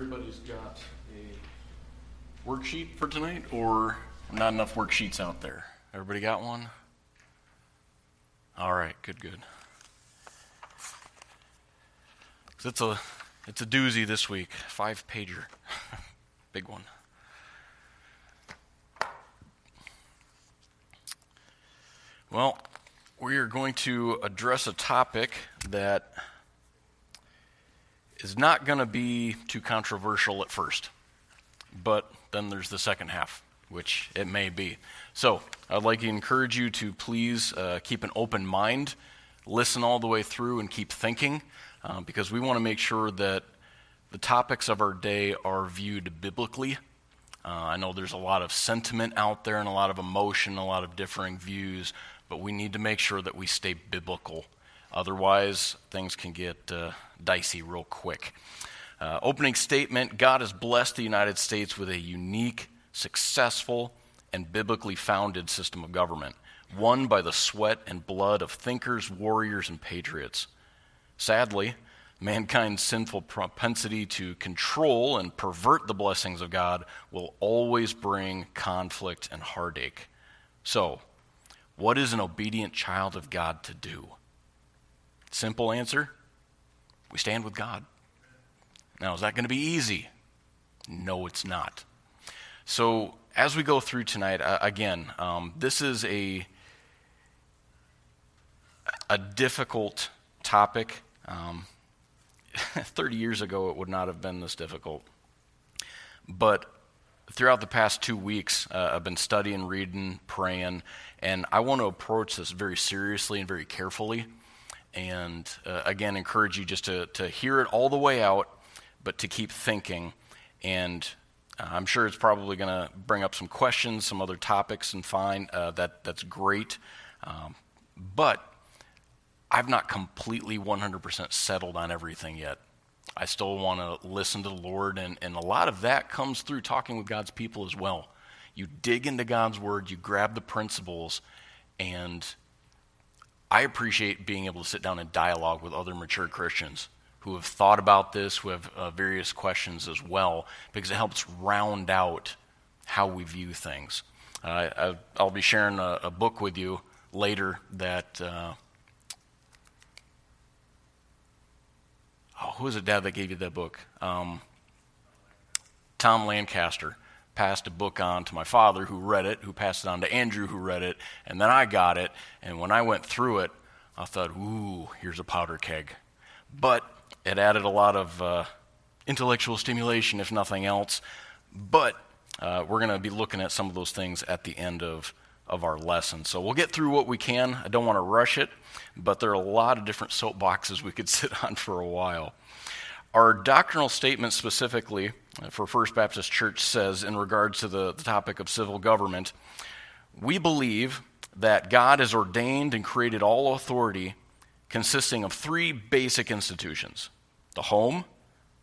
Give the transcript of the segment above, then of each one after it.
everybody's got a worksheet for tonight, or not enough worksheets out there? Everybody got one? All right, good, good. It's a, it's a doozy this week. Five pager. Big one. Well, we are going to address a topic that is not going to be too controversial at first, but then there's the second half, which it may be. So I'd like to encourage you to please uh, keep an open mind, listen all the way through, and keep thinking, uh, because we want to make sure that the topics of our day are viewed biblically. Uh, I know there's a lot of sentiment out there and a lot of emotion, a lot of differing views, but we need to make sure that we stay biblical. Otherwise, things can get uh, dicey real quick. Uh, opening statement God has blessed the United States with a unique, successful, and biblically founded system of government, won by the sweat and blood of thinkers, warriors, and patriots. Sadly, mankind's sinful propensity to control and pervert the blessings of God will always bring conflict and heartache. So, what is an obedient child of God to do? Simple answer we stand with God. Now, is that going to be easy? No, it's not. So, as we go through tonight, uh, again, um, this is a, a difficult topic. Um, 30 years ago, it would not have been this difficult. But throughout the past two weeks, uh, I've been studying, reading, praying, and I want to approach this very seriously and very carefully and uh, again encourage you just to, to hear it all the way out but to keep thinking. And uh, i'm sure it's probably going to bring up some questions some other topics and fine uh, that, that's great. Um, but i've not completely 100% settled on everything yet. I still want to listen to the lord and, and a lot of that comes through talking with god's people as well. You dig into god's word you grab the principles and I appreciate being able to sit down and dialogue with other mature Christians who have thought about this, who have uh, various questions as well, because it helps round out how we view things. Uh, I, will be sharing a, a, book with you later that. Uh, oh, who was it, Dad, that gave you that book? Um, Tom Lancaster passed a book on to my father who read it, who passed it on to Andrew who read it, and then I got it. And when I went through it, I thought, ooh, here's a powder keg. But it added a lot of uh, intellectual stimulation, if nothing else. But uh, we're going to be looking at some of those things at the end of, of our lesson. So we'll get through what we can. I don't want to rush it, but there are a lot of different soapboxes we could sit on for a while. Our doctrinal statement specifically for First Baptist Church says in regards to the, the topic of civil government, we believe that God has ordained and created all authority consisting of three basic institutions the home,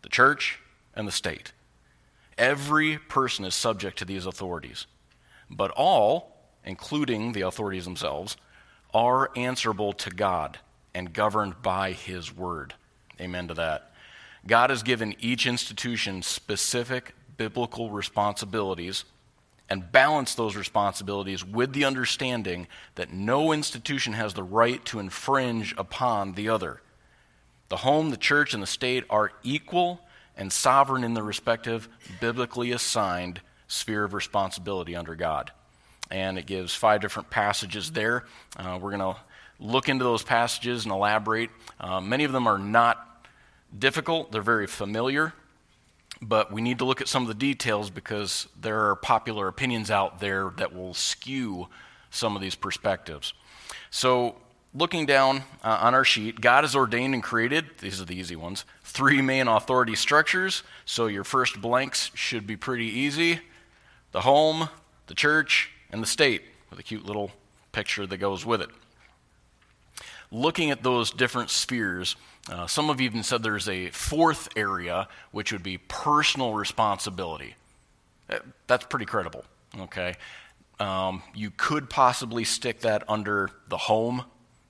the church, and the state. Every person is subject to these authorities, but all, including the authorities themselves, are answerable to God and governed by His word. Amen to that. God has given each institution specific biblical responsibilities and balanced those responsibilities with the understanding that no institution has the right to infringe upon the other. The home, the church, and the state are equal and sovereign in their respective biblically assigned sphere of responsibility under God. And it gives five different passages there. Uh, we're going to look into those passages and elaborate. Uh, many of them are not difficult, they're very familiar, but we need to look at some of the details because there are popular opinions out there that will skew some of these perspectives. So, looking down uh, on our sheet, God has ordained and created, these are the easy ones, three main authority structures. So, your first blanks should be pretty easy the home, the church, and the state, with a cute little picture that goes with it. Looking at those different spheres, uh, some have even said there's a fourth area, which would be personal responsibility. Uh, that's pretty credible, okay? Um, you could possibly stick that under the home.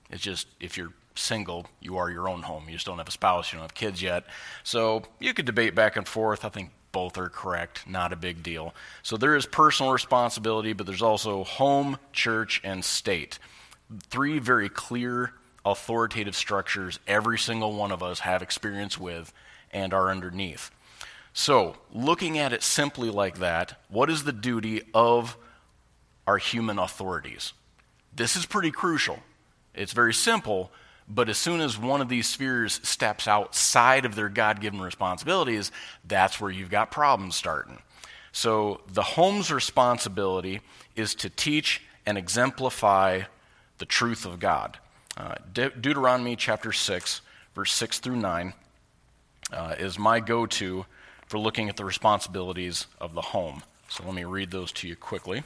It's just if you're single, you are your own home. You just don't have a spouse, you don't have kids yet. So you could debate back and forth. I think both are correct, not a big deal. So there is personal responsibility, but there's also home, church, and state. Three very clear authoritative structures every single one of us have experience with and are underneath. So, looking at it simply like that, what is the duty of our human authorities? This is pretty crucial. It's very simple, but as soon as one of these spheres steps outside of their God given responsibilities, that's where you've got problems starting. So, the home's responsibility is to teach and exemplify the truth of God. Uh, De- Deuteronomy chapter 6, verse 6 through 9, uh, is my go to for looking at the responsibilities of the home. So let me read those to you quickly.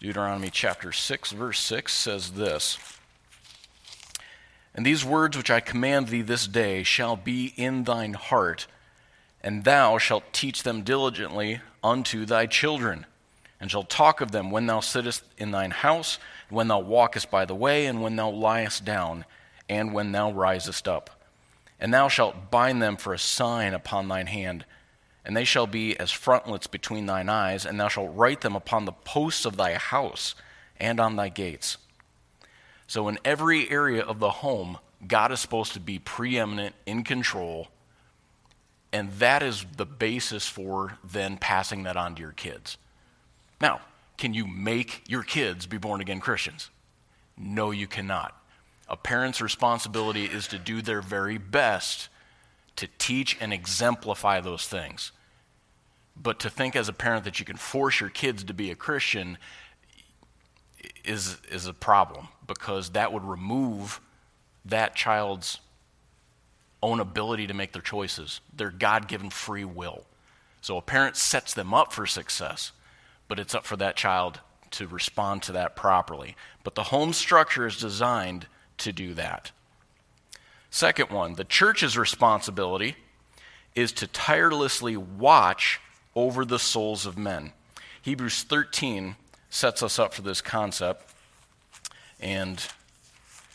Deuteronomy chapter 6, verse 6 says this And these words which I command thee this day shall be in thine heart, and thou shalt teach them diligently unto thy children, and shalt talk of them when thou sittest in thine house when thou walkest by the way, and when thou liest down, and when thou risest up. And thou shalt bind them for a sign upon thine hand, and they shall be as frontlets between thine eyes, and thou shalt write them upon the posts of thy house and on thy gates. So, in every area of the home, God is supposed to be preeminent, in control, and that is the basis for then passing that on to your kids. Now, can you make your kids be born again Christians? No, you cannot. A parent's responsibility is to do their very best to teach and exemplify those things. But to think as a parent that you can force your kids to be a Christian is, is a problem because that would remove that child's own ability to make their choices, their God given free will. So a parent sets them up for success but it's up for that child to respond to that properly. But the home structure is designed to do that. Second one, the church's responsibility is to tirelessly watch over the souls of men. Hebrews 13 sets us up for this concept. And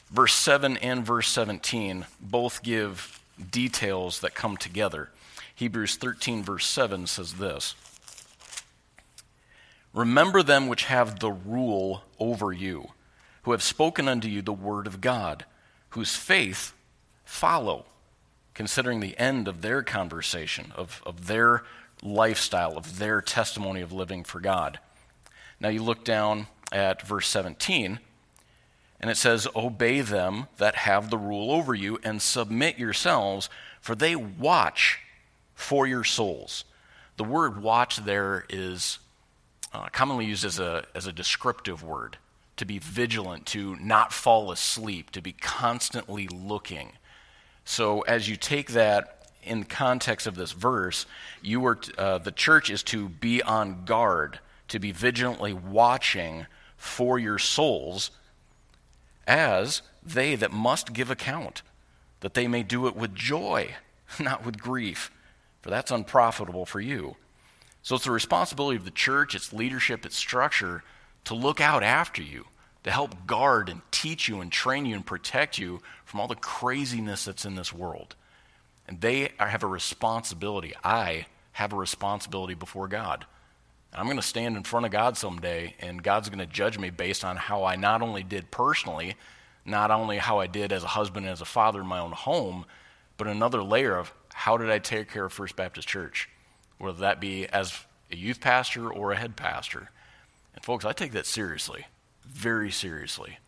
verse 7 and verse 17 both give details that come together. Hebrews 13, verse 7 says this Remember them which have the rule over you, who have spoken unto you the word of God, whose faith follow, considering the end of their conversation, of, of their lifestyle, of their testimony of living for God. Now you look down at verse 17, and it says, Obey them that have the rule over you, and submit yourselves, for they watch for your souls. The word watch there is uh, commonly used as a, as a descriptive word to be vigilant, to not fall asleep, to be constantly looking. So, as you take that in context of this verse, you are uh, the church is to be on guard, to be vigilantly watching for your souls, as they that must give account, that they may do it with joy, not with grief, for that's unprofitable for you. So it's the responsibility of the church, its leadership, its structure to look out after you, to help guard and teach you and train you and protect you from all the craziness that's in this world. And they have a responsibility. I have a responsibility before God. I'm going to stand in front of God someday, and God's going to judge me based on how I not only did personally, not only how I did as a husband and as a father in my own home, but another layer of how did I take care of First Baptist Church? Whether that be as a youth pastor or a head pastor. And folks, I take that seriously, very seriously.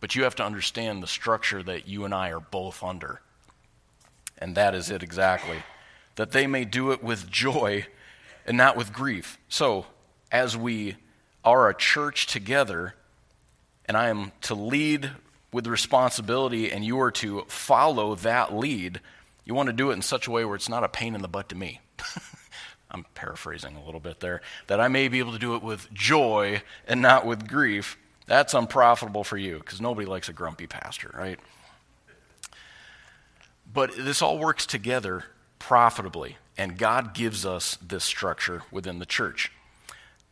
But you have to understand the structure that you and I are both under. And that is it exactly. That they may do it with joy and not with grief. So, as we are a church together, and I am to lead with responsibility, and you are to follow that lead, you want to do it in such a way where it's not a pain in the butt to me. I'm paraphrasing a little bit there, that I may be able to do it with joy and not with grief, that's unprofitable for you because nobody likes a grumpy pastor, right? But this all works together profitably, and God gives us this structure within the church.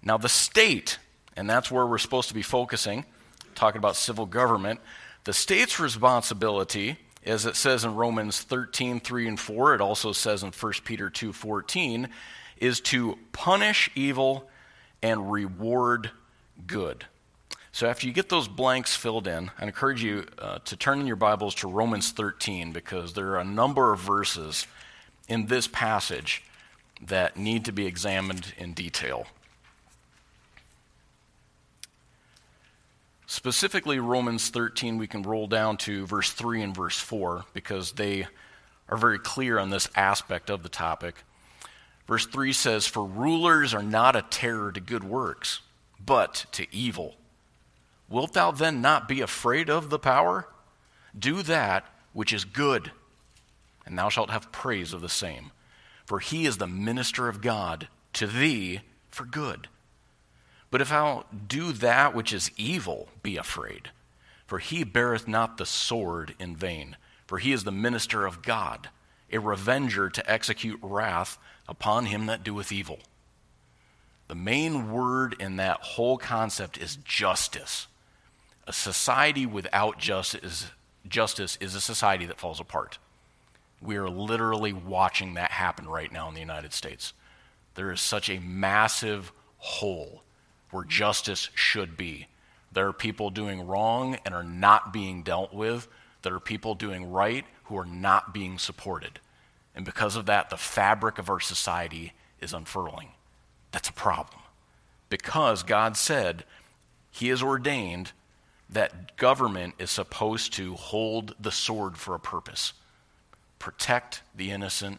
Now, the state, and that's where we're supposed to be focusing, talking about civil government, The state's responsibility, as it says in Romans 13, 3 and 4, it also says in 1 Peter 2, 14, is to punish evil and reward good. So after you get those blanks filled in, I encourage you uh, to turn in your Bibles to Romans 13 because there are a number of verses in this passage that need to be examined in detail. Specifically, Romans 13, we can roll down to verse 3 and verse 4 because they are very clear on this aspect of the topic. Verse 3 says, For rulers are not a terror to good works, but to evil. Wilt thou then not be afraid of the power? Do that which is good, and thou shalt have praise of the same. For he is the minister of God to thee for good. But if thou do that which is evil, be afraid. For he beareth not the sword in vain, for he is the minister of God, a revenger to execute wrath upon him that doeth evil. The main word in that whole concept is justice. A society without justice justice is a society that falls apart. We are literally watching that happen right now in the United States. There is such a massive hole where justice should be. There are people doing wrong and are not being dealt with. There are people doing right who are not being supported. And because of that, the fabric of our society is unfurling. That's a problem. Because God said He has ordained that government is supposed to hold the sword for a purpose protect the innocent,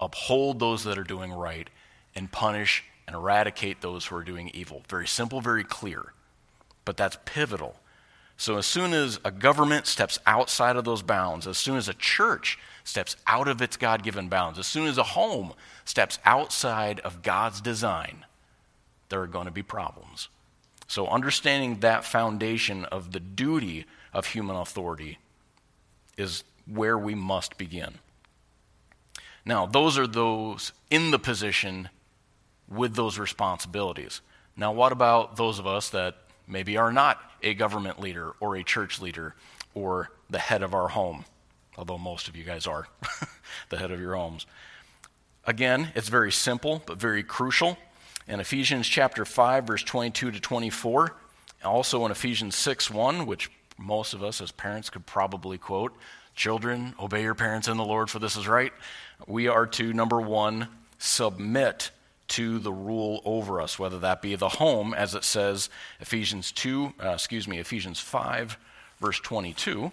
uphold those that are doing right, and punish and eradicate those who are doing evil. Very simple, very clear. But that's pivotal. So, as soon as a government steps outside of those bounds, as soon as a church steps out of its God given bounds, as soon as a home steps outside of God's design, there are going to be problems. So, understanding that foundation of the duty of human authority is where we must begin. Now, those are those in the position with those responsibilities. Now, what about those of us that maybe are not a government leader or a church leader or the head of our home? Although most of you guys are the head of your homes. Again, it's very simple but very crucial. In Ephesians chapter 5, verse 22 to 24, also in Ephesians 6 1, which most of us as parents could probably quote Children, obey your parents in the Lord, for this is right. We are to, number one, submit to the rule over us, whether that be the home, as it says Ephesians 2, uh, excuse me, Ephesians 5, verse 22.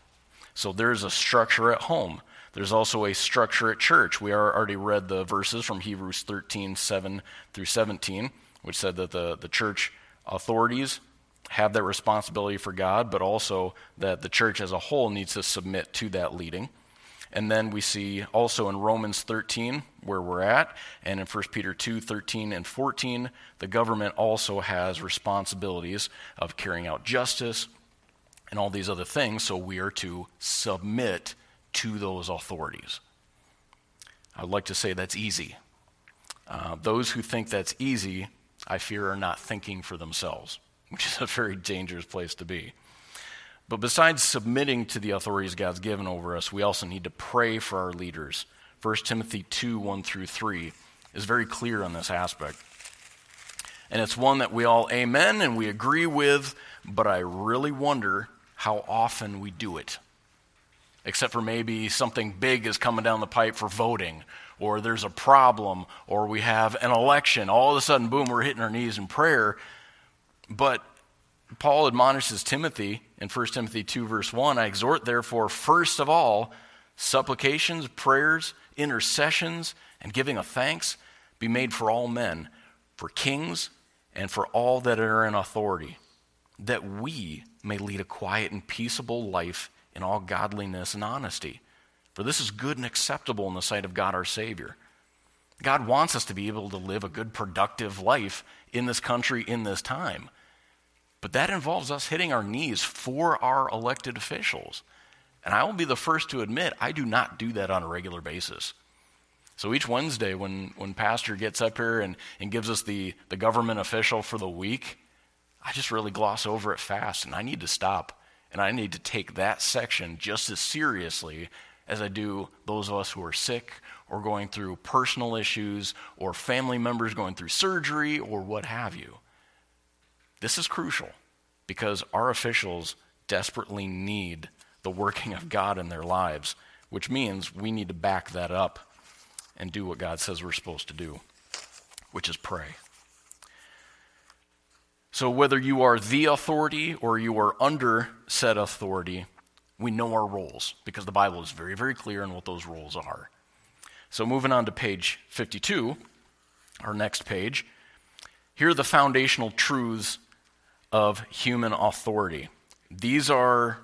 So there's a structure at home. There's also a structure at church. We already read the verses from Hebrews 13, 7 through 17, which said that the, the church authorities have that responsibility for God, but also that the church as a whole needs to submit to that leading. And then we see also in Romans 13 where we're at, and in 1 Peter 2 13 and 14, the government also has responsibilities of carrying out justice and all these other things, so we are to submit to those authorities. I'd like to say that's easy. Uh, those who think that's easy, I fear, are not thinking for themselves, which is a very dangerous place to be. But besides submitting to the authorities God's given over us, we also need to pray for our leaders. 1 Timothy 2 1 through 3 is very clear on this aspect. And it's one that we all amen and we agree with, but I really wonder how often we do it. Except for maybe something big is coming down the pipe for voting, or there's a problem, or we have an election. All of a sudden, boom, we're hitting our knees in prayer. But Paul admonishes Timothy in 1 Timothy 2, verse 1 I exhort, therefore, first of all, supplications, prayers, intercessions, and giving of thanks be made for all men, for kings, and for all that are in authority, that we may lead a quiet and peaceable life in all godliness and honesty. For this is good and acceptable in the sight of God our Savior. God wants us to be able to live a good, productive life in this country in this time. But that involves us hitting our knees for our elected officials. And I will be the first to admit, I do not do that on a regular basis. So each Wednesday, when, when Pastor gets up here and, and gives us the, the government official for the week, I just really gloss over it fast, and I need to stop. And I need to take that section just as seriously as I do those of us who are sick or going through personal issues or family members going through surgery or what have you. This is crucial because our officials desperately need the working of God in their lives, which means we need to back that up and do what God says we're supposed to do, which is pray. So, whether you are the authority or you are under said authority, we know our roles because the Bible is very, very clear on what those roles are. So, moving on to page 52, our next page, here are the foundational truths of human authority. These are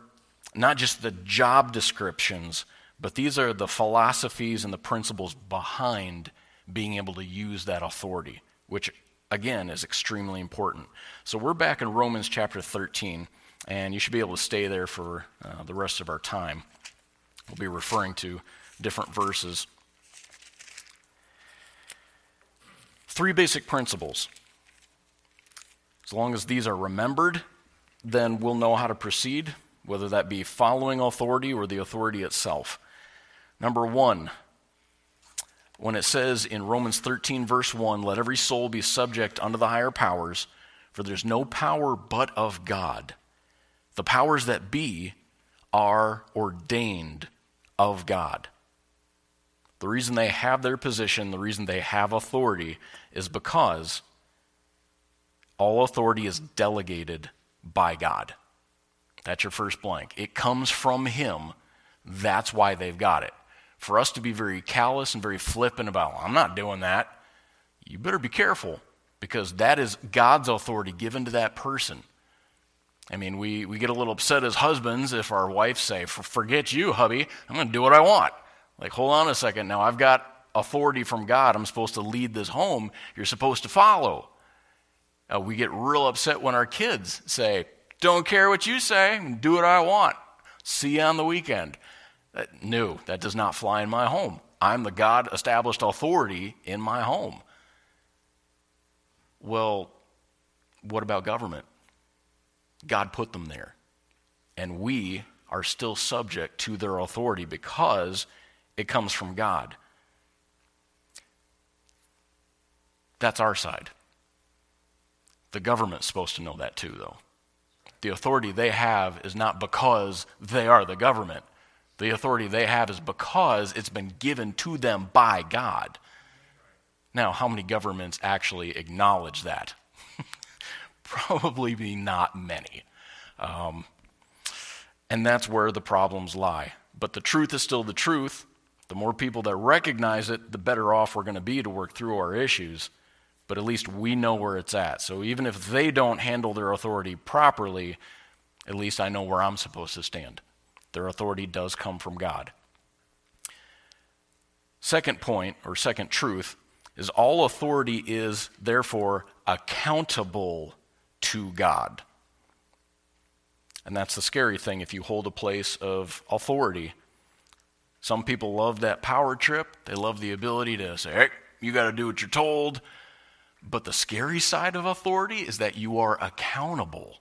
not just the job descriptions, but these are the philosophies and the principles behind being able to use that authority, which again is extremely important. So we're back in Romans chapter 13, and you should be able to stay there for uh, the rest of our time. We'll be referring to different verses. Three basic principles. As long as these are remembered, then we'll know how to proceed, whether that be following authority or the authority itself. Number one, when it says in Romans 13, verse 1, let every soul be subject unto the higher powers, for there's no power but of God. The powers that be are ordained of God. The reason they have their position, the reason they have authority, is because all authority is delegated by God. That's your first blank. It comes from Him. That's why they've got it for us to be very callous and very flippant about, well, I'm not doing that, you better be careful because that is God's authority given to that person. I mean, we, we get a little upset as husbands if our wives say, Forget you, hubby, I'm going to do what I want. Like, hold on a second. Now, I've got authority from God. I'm supposed to lead this home. You're supposed to follow. Uh, we get real upset when our kids say, Don't care what you say, do what I want. See you on the weekend. That, no, that does not fly in my home. I'm the God established authority in my home. Well, what about government? God put them there. And we are still subject to their authority because it comes from God. That's our side. The government's supposed to know that too, though. The authority they have is not because they are the government. The authority they have is because it's been given to them by God. Now, how many governments actually acknowledge that? Probably not many. Um, and that's where the problems lie. But the truth is still the truth. The more people that recognize it, the better off we're going to be to work through our issues. But at least we know where it's at. So even if they don't handle their authority properly, at least I know where I'm supposed to stand. Their authority does come from God. Second point, or second truth, is all authority is therefore accountable to God. And that's the scary thing if you hold a place of authority. Some people love that power trip. They love the ability to say, hey, you got to do what you're told. But the scary side of authority is that you are accountable.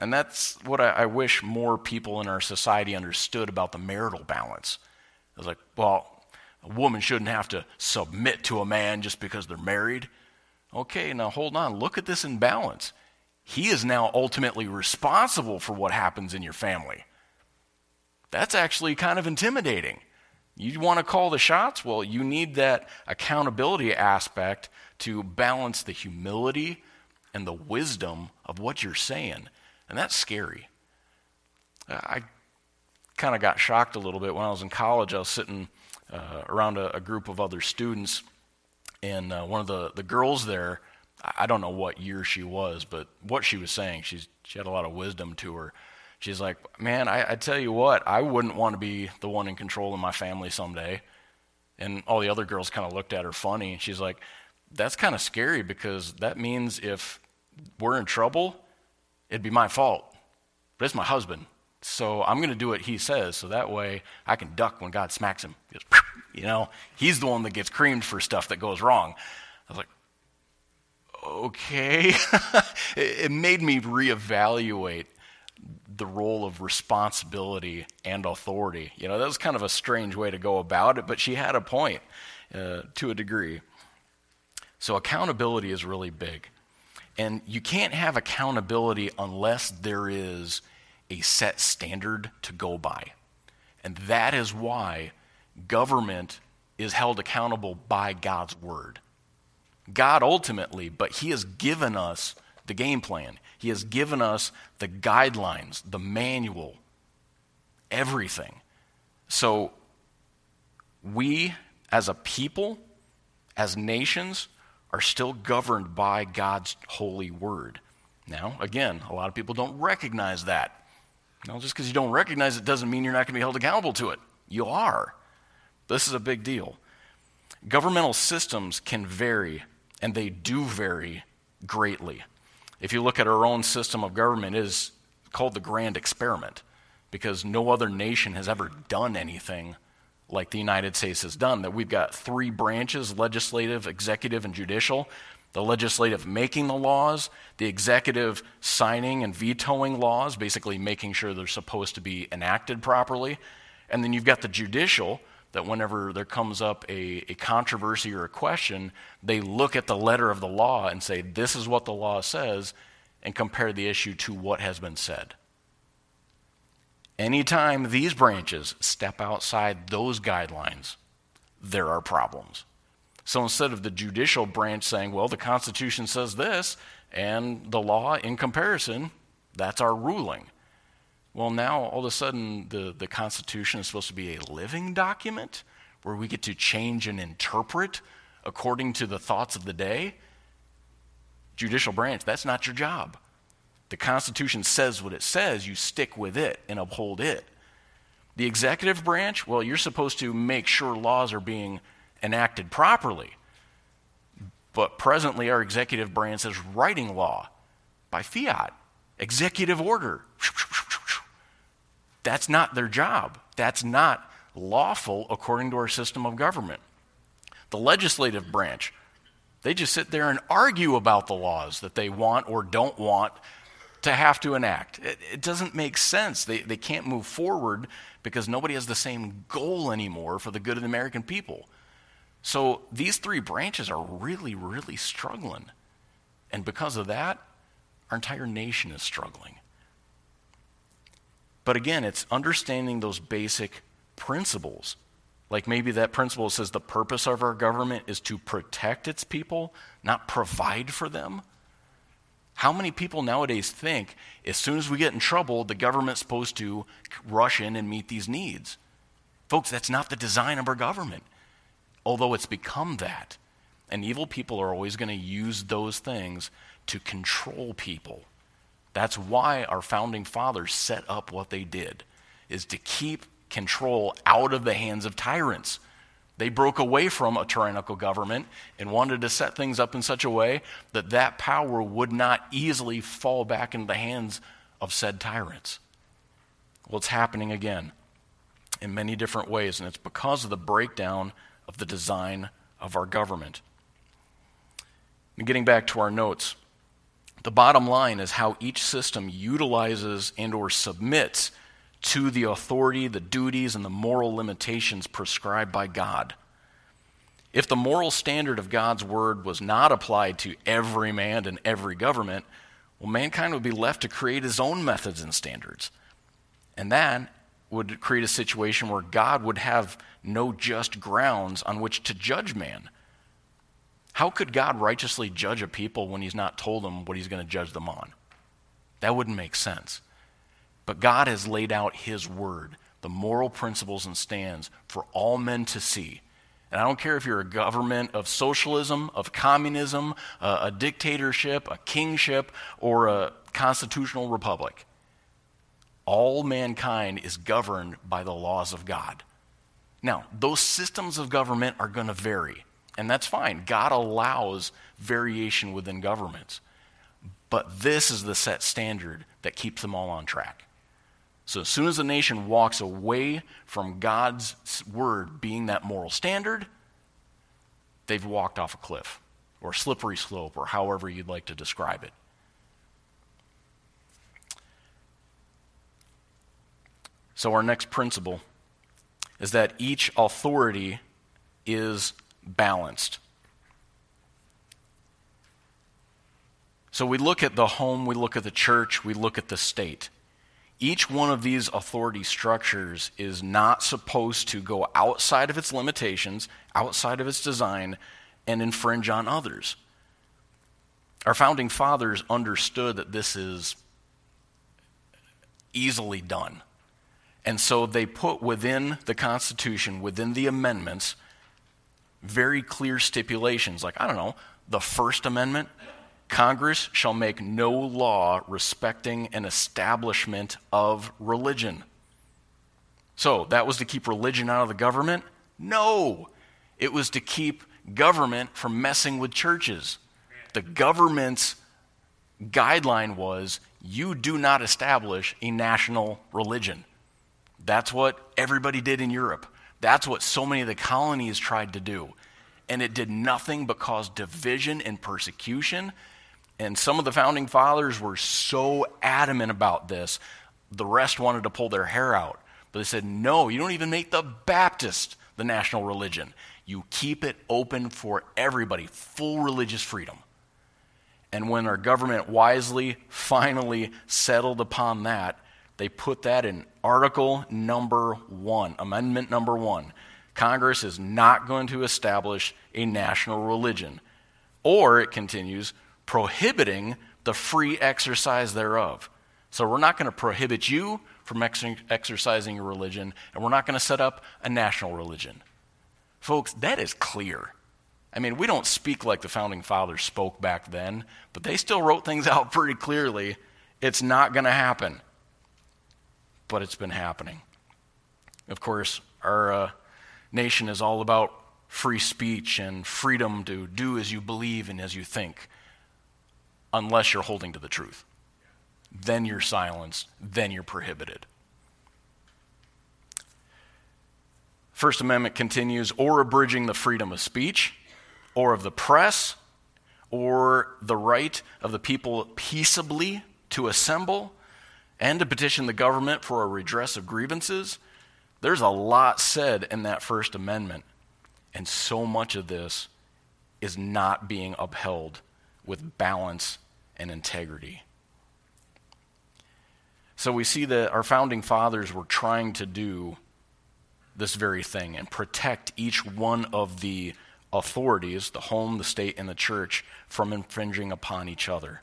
And that's what I, I, wish more people in our society understood about the marital balance. It's like, well, a woman shouldn't have to submit to a man just because they're married. Okay, now hold on. Look at this in balance. He is now ultimately responsible for what happens in your family. That's actually kind of intimidating. You want to call the shots? Well, you need that accountability aspect to balance the humility and the wisdom of what you're saying. And that's scary. I kind of got shocked a little bit when I was in college. I was sitting uh, around a, a, group of other students, and uh, one of the, the girls there, I don't know what year she was, but what she was saying, she's, she had a lot of wisdom to her. She's like, man, I, I tell you what, I wouldn't want to be the one in control of my family someday. And all the other girls kind of looked at her funny. She's like, that's kind of scary because that means if we're in trouble, it'd be my fault. But it's my husband. So I'm going to do what he says so that way I can duck when God smacks him. You know, he's the one that gets creamed for stuff that goes wrong. I was like, okay. it made me reevaluate the role of responsibility and authority. You know, that was kind of a strange way to go about it, but she had a point uh, to a degree. So accountability is really big. And you can't have accountability unless there is a set standard to go by. And that is why government is held accountable by God's word. God ultimately, but He has given us the game plan. He has given us the guidelines, the manual, everything. So we, as a people, as nations, are still governed by God's holy word. Now, again, a lot of people don't recognize that. Now, just because you don't recognize it doesn't mean you're not going to be held accountable to it. You are. This is a big deal. Governmental systems can vary, and they do vary greatly. If you look at our own system of government, it is called the grand experiment because no other nation has ever done anything like the United States has done. That we've got three branches legislative, executive, and judicial. The legislative making the laws, the executive signing and vetoing laws, basically making sure they're supposed to be enacted properly. And then you've got the judicial, that whenever there comes up a, a controversy or a question, they look at the letter of the law and say, This is what the law says, and compare the issue to what has been said. Anytime these branches step outside those guidelines, there are problems. So instead of the judicial branch saying, well, the Constitution says this, and the law in comparison, that's our ruling. Well, now all of a sudden the, the Constitution is supposed to be a living document where we get to change and interpret according to the thoughts of the day. Judicial branch, that's not your job. The Constitution says what it says, you stick with it and uphold it. The executive branch, well, you're supposed to make sure laws are being enacted properly. But presently, our executive branch is writing law by fiat, executive order. That's not their job. That's not lawful according to our system of government. The legislative branch, they just sit there and argue about the laws that they want or don't want to have to enact. It, it, doesn't make sense. They, they can't move forward because nobody has the same goal anymore for the good of the American people. So these three branches are really, really struggling. And because of that, our entire nation is struggling. But again, it's understanding those basic principles. Like maybe that principle says the purpose of our government is to protect its people, not provide for them. How many people nowadays think as soon as we get in trouble, the government's supposed to rush in and meet these needs? Folks, that's not the design of our government, although it's become that. And evil people are always going to use those things to control people. That's why our founding fathers set up what they did, is to keep control out of the hands of tyrants. They broke away from a tyrannical government and wanted to set things up in such a way that that power would not easily fall back into the hands of said tyrants. Well, it's happening again in many different ways, and it's because of the breakdown of the design of our government. And getting back to our notes, the bottom line is how each system utilizes and or submits to the authority, the duties, and the moral limitations prescribed by God. If the moral standard of God's word was not applied to every man and every government, well, mankind would be left to create his own methods and standards. And that would create a situation where God would have no just grounds on which to judge man. How could God righteously judge a people when he's not told them what he's going to judge them on? That wouldn't make sense. But God has laid out His word, the moral principles and stands for all men to see. And I don't care if you're a government of socialism, of communism, a dictatorship, a kingship, or a constitutional republic. All mankind is governed by the laws of God. Now, those systems of government are going to vary, and that's fine. God allows variation within governments. But this is the set standard that keeps them all on track. So as soon as a nation walks away from God's word being that moral standard, they've walked off a cliff or slippery slope or however you'd like to describe it. So, our next principle is that each authority is balanced. So, we look at the home, we look at the church, we look at the state. Each one of these authority structures is not supposed to go outside of its limitations, outside of its design, and infringe on others. Our founding fathers understood that this is easily done. And so they put within the Constitution, within the amendments, very clear stipulations. Like, I don't know, the First Amendment Congress shall make no law respecting an establishment of religion. So, that was to keep religion out of the government? No. It was to keep government from messing with churches. The government's guideline was you do not establish a national religion. That's what everybody did in Europe. That's what so many of the colonies tried to do. And it did nothing but cause division and persecution and some of the founding fathers were so adamant about this, the rest wanted to pull their hair out. But they said, no, you don't even make the Baptist the national religion. You keep it open for everybody, full religious freedom. And when our government wisely finally settled upon that, they put that in Article number one, Amendment number one. Congress is not going to establish a national religion. Or, it continues, prohibiting the free exercise thereof. So we're not going to prohibit you from ex- exercising your religion, and we're not going to set up a national religion. Folks, that is clear. I mean, we don't speak like the founding fathers spoke back then, but they still wrote things out pretty clearly. It's not going to happen. But it's been happening. Of course, our uh, nation is all about free speech and freedom to do as you believe and as you think unless you're holding to the truth. Then you're silenced, then you're prohibited. First Amendment continues, or abridging the freedom of speech, or of the press, or the right of the people peaceably to assemble and to petition the government for a redress of grievances. There's a lot said in that First Amendment, and so much of this is not being upheld with balance and integrity. So we see that our founding fathers were trying to do this very thing and protect each one of the authorities, the home, the state, and the church, from infringing upon each other.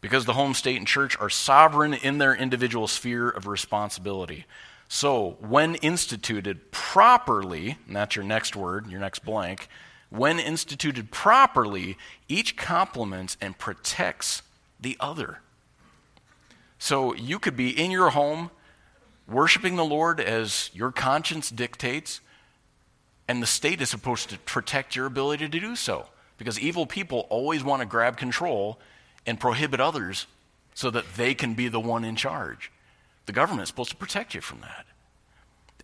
Because the home, state, and church are sovereign in their individual sphere of responsibility. So, when instituted properly, and that's your next word, your next blank, when instituted properly, each complements and protects the other. So you could be in your home worshiping the Lord as your conscience dictates, and the state is supposed to protect your ability to do so. Because evil people always want to grab control and prohibit others so that they can be the one in charge. The government is supposed to protect you from that.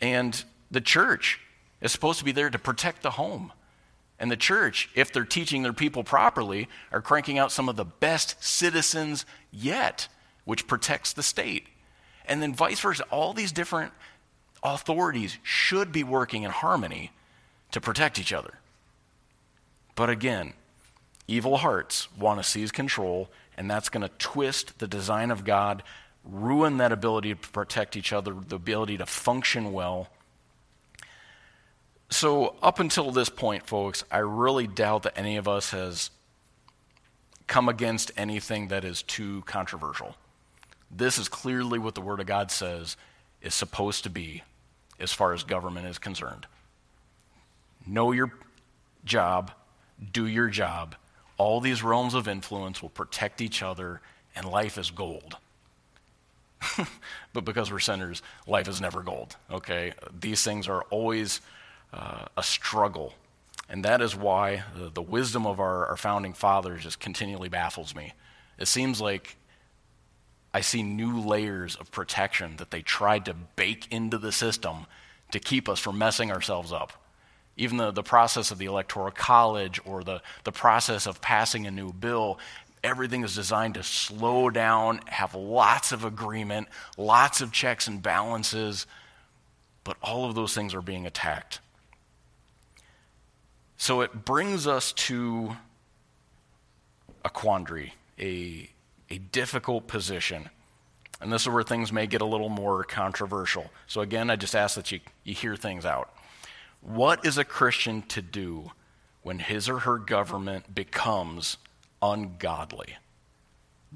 And the church is supposed to be there to protect the home. And the church, if they're teaching their people properly, are cranking out some of the best citizens yet, which protects the state. And then vice versa. All these different authorities should be working in harmony to protect each other. But again, evil hearts want to seize control, and that's going to twist the design of God, ruin that ability to protect each other, the ability to function well so, up until this point, folks, I really doubt that any of us has come against anything that is too controversial. This is clearly what the Word of God says is supposed to be as far as government is concerned. know your job, do your job. All these realms of influence will protect each other, and life is gold. but because we're sinners, life is never gold, okay? These things are always uh, a struggle. And that is why the, the wisdom of our, our founding fathers just continually baffles me. It seems like I see new layers of protection that they tried to bake into the system to keep us from messing ourselves up. Even the, the process of the Electoral College or the, the process of passing a new bill, everything is designed to slow down, have lots of agreement, lots of checks and balances, but all of those things are being attacked. So it brings us to a quandary, a, a difficult position. And this is where things may get a little more controversial. So, again, I just ask that you, you hear things out. What is a Christian to do when his or her government becomes ungodly?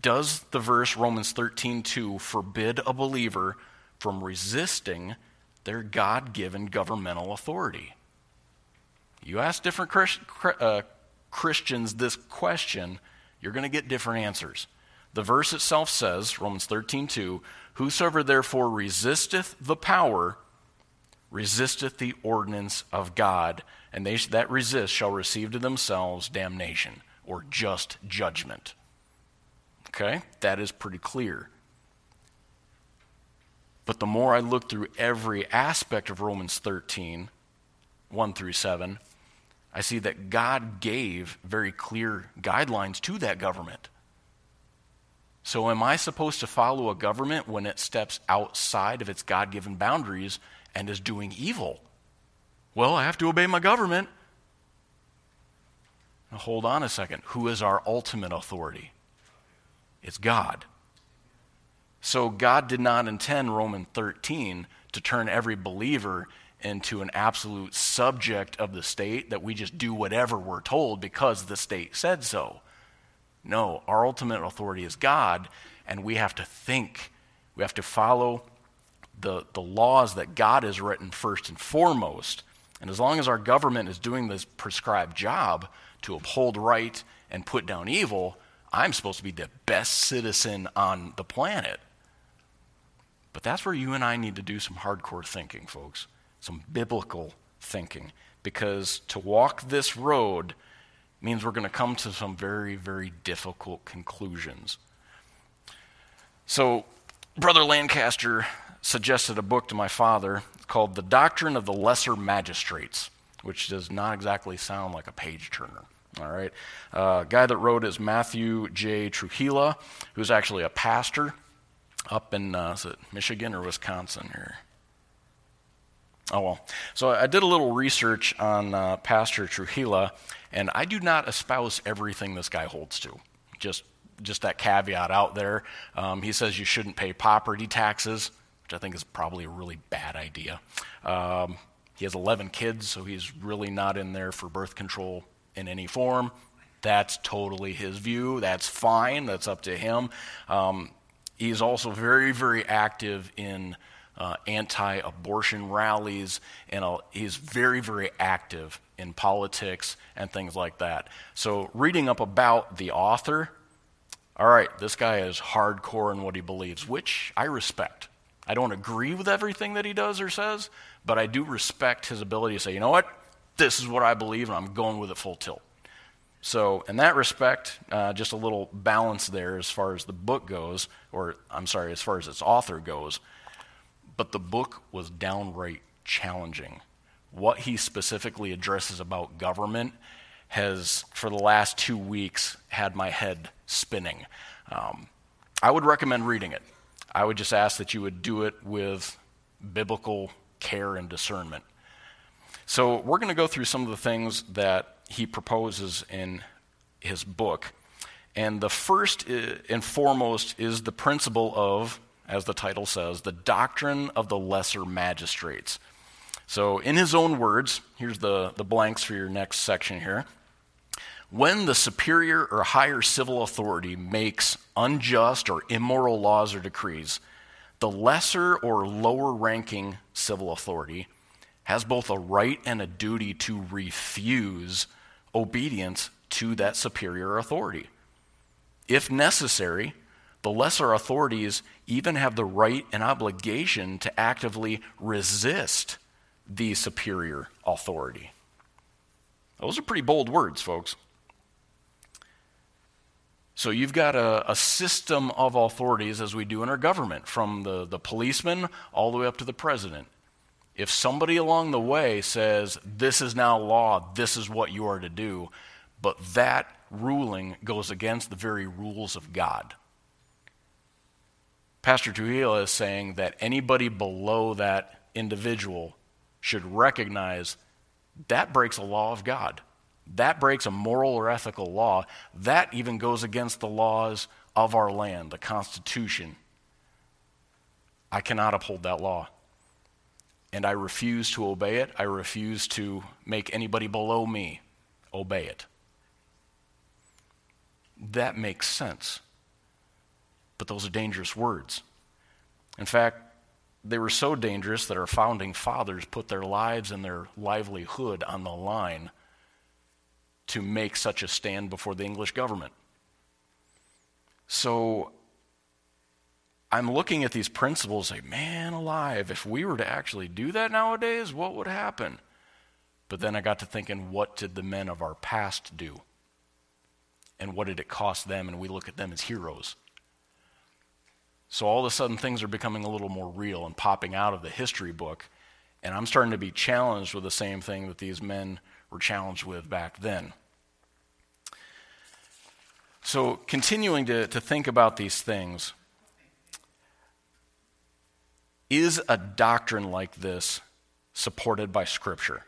Does the verse Romans 13:2 forbid a believer from resisting their God-given governmental authority? You ask different Christ, uh, Christians this question, you're going to get different answers. The verse itself says, Romans 13, 2, Whosoever therefore resisteth the power, resisteth the ordinance of God, and they that resist shall receive to themselves damnation or just judgment. Okay? That is pretty clear. But the more I look through every aspect of Romans 13, 1 through 7, I see that God gave very clear guidelines to that government. So, am I supposed to follow a government when it steps outside of its God given boundaries and is doing evil? Well, I have to obey my government. Now, hold on a second. Who is our ultimate authority? It's God. So, God did not intend Romans 13 to turn every believer into an absolute subject of the state that we just do whatever we're told because the state said so. No, our ultimate authority is God, and we have to think, we have to follow the, the laws that God has written first and foremost. And as long as our government is doing this prescribed job to uphold right and put down evil, I'm supposed to be the best citizen on the planet. But that's where you and I need to do some hardcore thinking, folks some biblical thinking. Because to walk this road means we're going to come to some very, very difficult conclusions. So, Brother Lancaster suggested a book to my father called The Doctrine of the Lesser Magistrates, which does not exactly sound like a page turner. All right. Uh, guy that wrote is Matthew J. Trewhella, who's actually a pastor up in uh, Michigan or Wisconsin here? Oh, well. So I did a little research on uh, Pastor Trewhella, and I do not espouse everything this guy holds to. Just, just that caveat out there. Um, he says you shouldn't pay property taxes, which I think is probably a really bad idea. Um, he has 11 kids, so he's really not in there for birth control in any form. That's totally his view. That's fine. That's up to him. Um, he's also very, very active in uh, anti abortion rallies, and uh, he's very, very active in politics and things like that. So, reading up about the author, all right, this guy is hardcore in what he believes, which I respect. I don't agree with everything that he does or says, but I do respect his ability to say, you know what, this is what I believe, and I'm going with it full tilt. So, in that respect, uh, just a little balance there as far as the book goes, or I'm sorry, as far as its author goes but the book was downright challenging. What he specifically addresses about government has, for the last two weeks, had my head spinning. Um, I would recommend reading it. I would just ask that you would do it with biblical care and discernment. So, we're going to go through some of the things that he proposes in his book. And the first uh, and foremost is the principle of as the title says, the doctrine of the lesser magistrates. So, in his own words, here's the, the blanks for your next section here. When the superior or higher civil authority makes unjust or immoral laws or decrees, the lesser or lower ranking civil authority has both a right and a duty to refuse obedience to that superior authority. If necessary, the lesser authorities even have the right and obligation to actively resist the superior authority. Those are pretty bold words, folks. So you've got a, a, system of authorities as we do in our government, from the, the policeman all the way up to the president. If somebody along the way says, This is now law, this is what you are to do, but that ruling goes against the very rules of God. Pastor Trewhella is saying that anybody below that individual should recognize that breaks a law of God. That breaks a moral or ethical law. That even goes against the laws of our land, the Constitution. I cannot uphold that law. And I refuse to obey it. I refuse to make anybody below me obey it. That makes sense. But those are dangerous words. In fact, they were so dangerous that our founding fathers put their lives and their livelihood on the line to make such a stand before the English government. So I'm looking at these principles, like, man alive, if we were to actually do that nowadays, what would happen? But then I got to thinking, what did the men of our past do? And what did it cost them? And we look at them as heroes. So all of a sudden, things are becoming a little more real and popping out of the history book. And I'm starting to be challenged with the same thing that these men were challenged with back then. So, continuing to, to think about these things, is a doctrine like this supported by Scripture?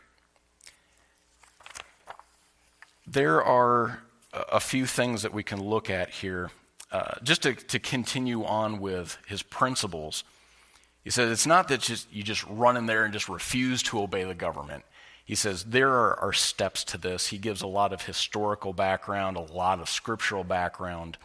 There are a few things that we can look at here uh, just to, to continue on with his principles. He says it's not that just, you just run in there and just refuse to obey the government. He says there are, are steps to this. He gives a lot of historical background, a lot of scriptural background.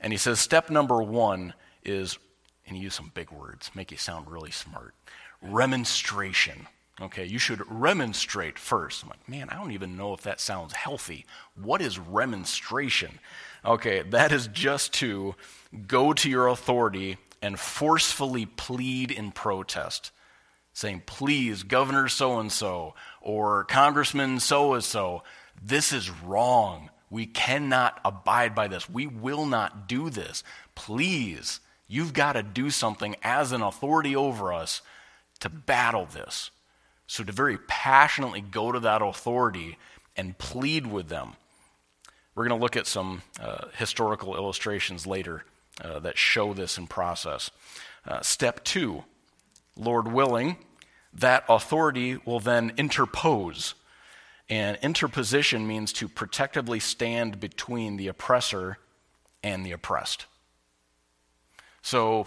And he says step number one is, and he used some big words, make you sound really smart remonstration. Okay, you should remonstrate first. I'm like, man, I don't even know if that sounds healthy. What is remonstration? Okay, that is just to go to your authority and forcefully plead in protest saying, please, Governor so and so, or Congressman so and so, this is wrong. We cannot abide by this. We will not do this. Please, you've got to do something as an authority over us to battle this. So, to very passionately go to that authority and plead with them. We're going to look at some uh, historical illustrations later uh, that show this in process. Uh, step two Lord willing, that authority will then interpose. And interposition means to protectively stand between the oppressor and the oppressed. So,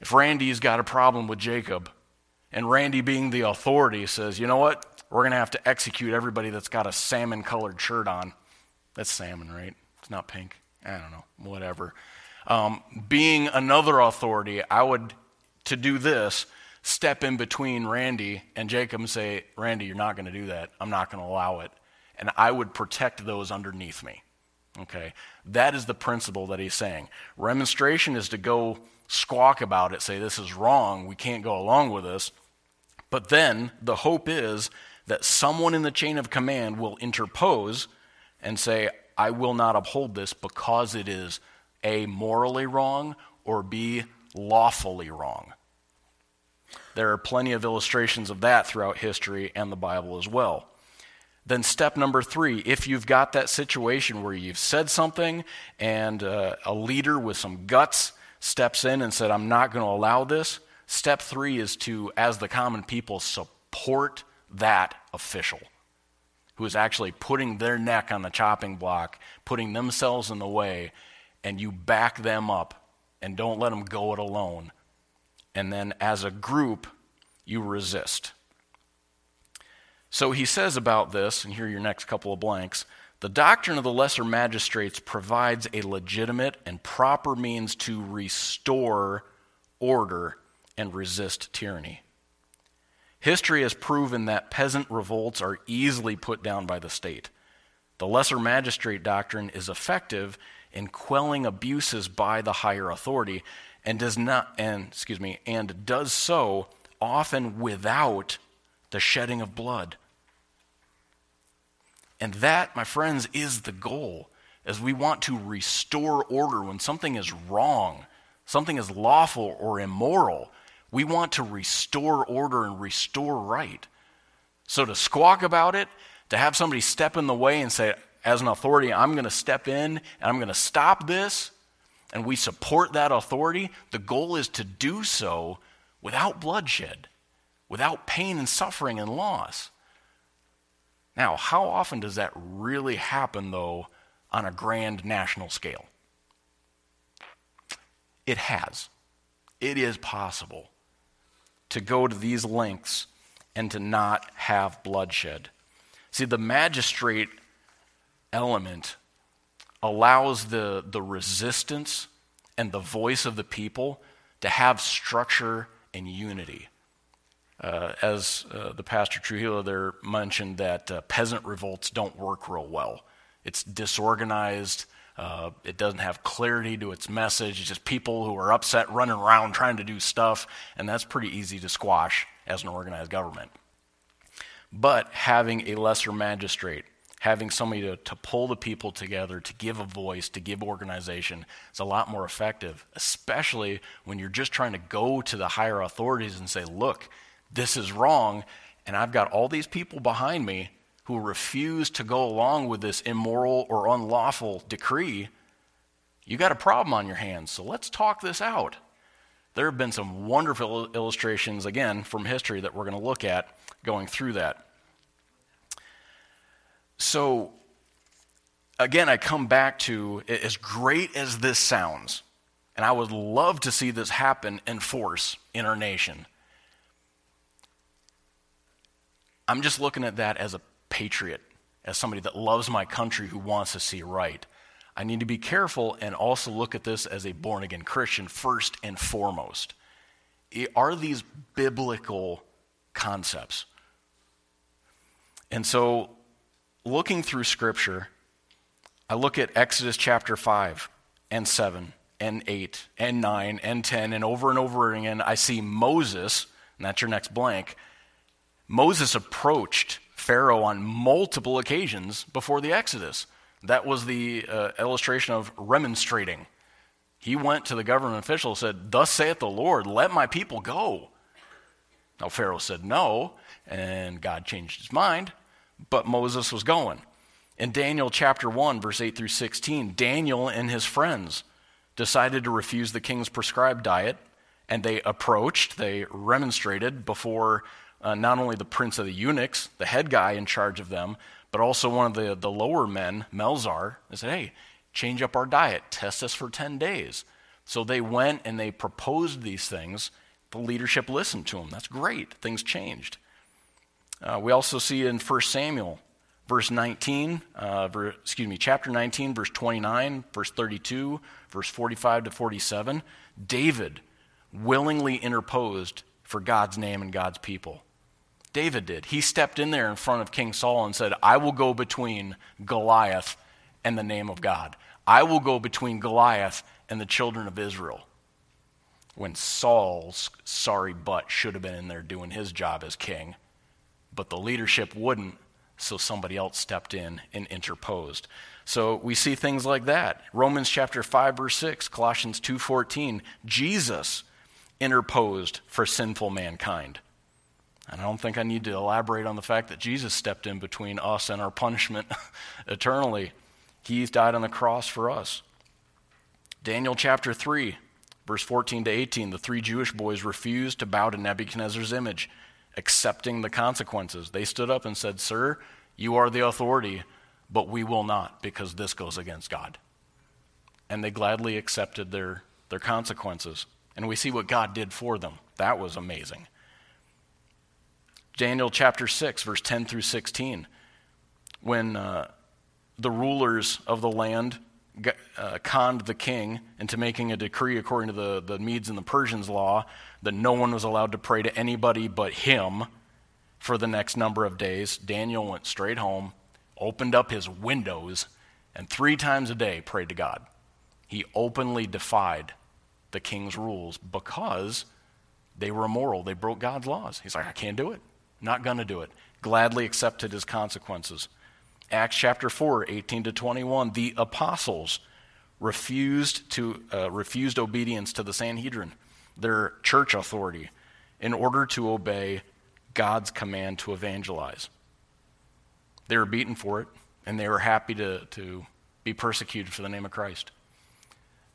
if Randy's got a problem with Jacob, and Randy, being the authority, says, you know what? We're going to have to execute everybody that's got a salmon colored shirt on. That's salmon, right? It's not pink. I don't know, whatever. Um, being another authority, I would, to do this, step in between Randy and Jacob and say, Randy, you're not going to do that. I'm not going to allow it. And I would protect those underneath me. Okay? That is the principle that he's saying. Remonstration is to go squawk about it, say, this is wrong, we can't go along with this. But then the hope is that someone in the chain of command will interpose and say, I will not uphold this because it is A, morally wrong, or B, lawfully wrong. There are plenty of illustrations of that throughout history and the Bible as well. Then, step number three if you've got that situation where you've said something and uh, a leader with some guts steps in and said, I'm not going to allow this, step three is to, as the common people, support that official who is actually putting their neck on the chopping block, putting themselves in the way, and you back them up and don't let them go it alone. And then as a group, you resist. So he says about this, and here are your next couple of blanks the doctrine of the lesser magistrates provides a legitimate and proper means to restore order and resist tyranny. History has proven that peasant revolts are easily put down by the state. The lesser magistrate doctrine is effective in quelling abuses by the higher authority and does not and excuse me and does so often without the shedding of blood. And that, my friends, is the goal, as we want to restore order when something is wrong, something is lawful or immoral. We want to restore order and restore right. So to squawk about it, to have somebody step in the way and say, as an authority, I'm going to step in and I'm going to stop this, and we support that authority, the goal is to do so without bloodshed, without pain and suffering and loss. Now, how often does that really happen, though, on a grand national scale? It has. It is possible to go to these lengths and to not have bloodshed. See, the magistrate element allows the, the resistance and the voice of the people to have structure and unity. Uh, as uh, the pastor Trewhella there mentioned, that uh, peasant revolts don't work real well. It's disorganized. Uh, it doesn't have clarity to its message. It's just people who are upset running around trying to do stuff, and that's pretty easy to squash as an organized government. But having a lesser magistrate, having somebody to, to pull the people together, to give a voice, to give organization, is a lot more effective, especially when you're just trying to go to the higher authorities and say, look, this is wrong, and I've got all these people behind me who refuse to go along with this immoral or unlawful decree, you got a problem on your hands. So let's talk this out. There have been some wonderful illustrations, again, from history that we're going to look at going through that. So, again, I come back to as great as this sounds, and I would love to see this happen in force in our nation. I'm just looking at that as a patriot, as somebody that loves my country who wants to see right. I need to be careful and also look at this as a born again Christian first and foremost. Are these biblical concepts? And so, looking through Scripture, I look at Exodus chapter 5 and 7 and 8 and 9 and 10, and over and over again, I see Moses, and that's your next blank, Moses approached Pharaoh on multiple occasions before the Exodus. That was the uh, illustration of remonstrating. He went to the government official and said, Thus saith the Lord, let my people go. Now, Pharaoh said no, and God changed his mind, but Moses was going. In Daniel chapter 1, verse 8 through 16, Daniel and his friends decided to refuse the king's prescribed diet, and they approached, they remonstrated before uh, not only the prince of the eunuchs, the head guy in charge of them, but also one of the, the lower men, Melzar, and said, hey, change up our diet, test us for 10 days. So they went and they proposed these things. The leadership listened to them. That's great. Things changed. Uh, we also see in 1 Samuel, verse 19, uh, ver, excuse me, chapter 19, verse 29, verse 32, verse 45 to 47, David willingly interposed for God's name and God's people. David did. He stepped in there in front of King Saul and said, I will go between Goliath and the name of God. I will go between Goliath and the children of Israel. When Saul's sorry butt should have been in there doing his job as king, but the leadership wouldn't, so somebody else stepped in and interposed. So we see things like that. Romans chapter 5 verse 6, Colossians 2:14, Jesus interposed for sinful mankind. And I don't think I need to elaborate on the fact that Jesus stepped in between us and our punishment eternally. He's died on the cross for us. Daniel chapter 3, verse 14 to 18, the three Jewish boys refused to bow to Nebuchadnezzar's image, accepting the consequences. They stood up and said, Sir, you are the authority, but we will not, because this goes against God. And they gladly accepted their, their consequences. And we see what God did for them. That was amazing. Daniel chapter 6, verse 10 through 16, when uh, the rulers of the land uh, conned the king into making a decree according to the, the Medes and the Persians' law that no one was allowed to pray to anybody but him for the next number of days, Daniel went straight home, opened up his windows, and three times a day prayed to God. He openly defied the king's rules because they were immoral. They broke God's laws. He's like, I can't do it. Not going to do it. Gladly accepted his consequences. Acts chapter 4, 18 to 21, the apostles refused, to, uh, refused obedience to the Sanhedrin, their church authority, in order to obey God's command to evangelize. They were beaten for it, and they were happy to, to be persecuted for the name of Christ.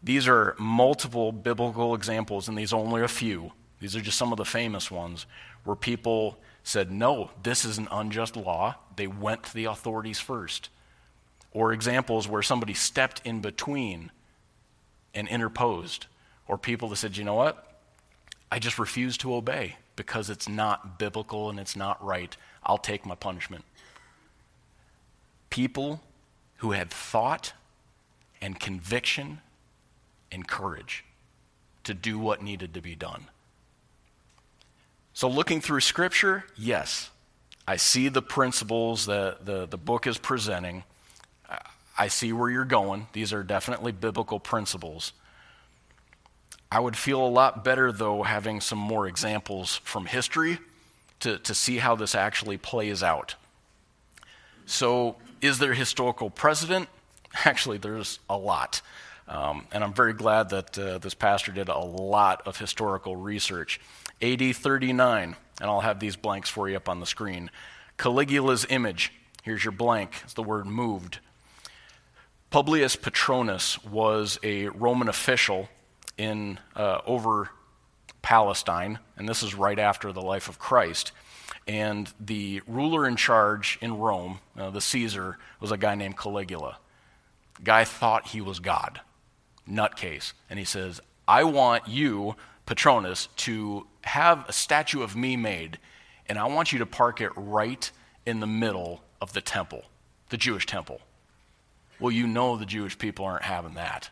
These are multiple biblical examples, and these are only a few. These are just some of the famous ones where people said, No, this is an unjust law. They went to the authorities first. Or examples where somebody stepped in between and interposed. Or people that said, You know what? I just refuse to obey because it's not biblical and it's not right. I'll take my punishment. People who had thought and conviction and courage to do what needed to be done. So, looking through Scripture, yes, I see the principles that the, the book is presenting. I see where you're going. These are definitely biblical principles. I would feel a lot better, though, having some more examples from history to, to see how this actually plays out. So, is there historical precedent? Actually, there's a lot. Um, and I'm very glad that uh, this pastor did a lot of historical research. AD 39, and I'll have these blanks for you up on the screen. Caligula's image, here's your blank, it's the word moved. Publius Petronius was a Roman official in uh, over Palestine, and this is right after the life of Christ. And the ruler in charge in Rome, uh, the Caesar, was a guy named Caligula. Guy thought he was God nutcase. And he says, I want you, Petronius, to have a statue of me made, and I want you to park it right in the middle of the temple, the Jewish temple. Well, you know the Jewish people aren't having that.